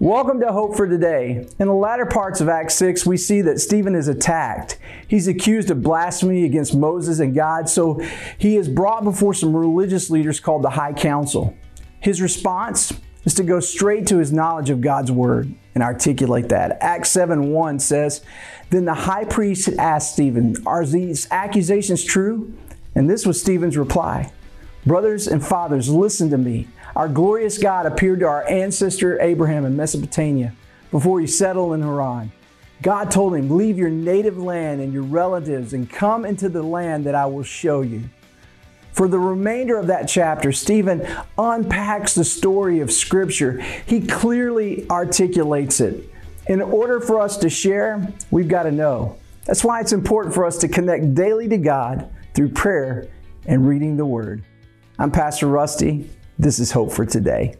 Welcome to Hope for Today. In the latter parts of Acts 6, we see that Stephen is attacked. He's accused of blasphemy against Moses and God, so he is brought before some religious leaders called the High Council. His response is to go straight to his knowledge of God's Word and articulate that. Acts 7 1 says, Then the high priest asked Stephen, Are these accusations true? And this was Stephen's reply Brothers and fathers, listen to me. Our glorious God appeared to our ancestor Abraham in Mesopotamia before he settled in Haran. God told him, Leave your native land and your relatives and come into the land that I will show you. For the remainder of that chapter, Stephen unpacks the story of Scripture. He clearly articulates it. In order for us to share, we've got to know. That's why it's important for us to connect daily to God through prayer and reading the Word. I'm Pastor Rusty. This is Hope for Today.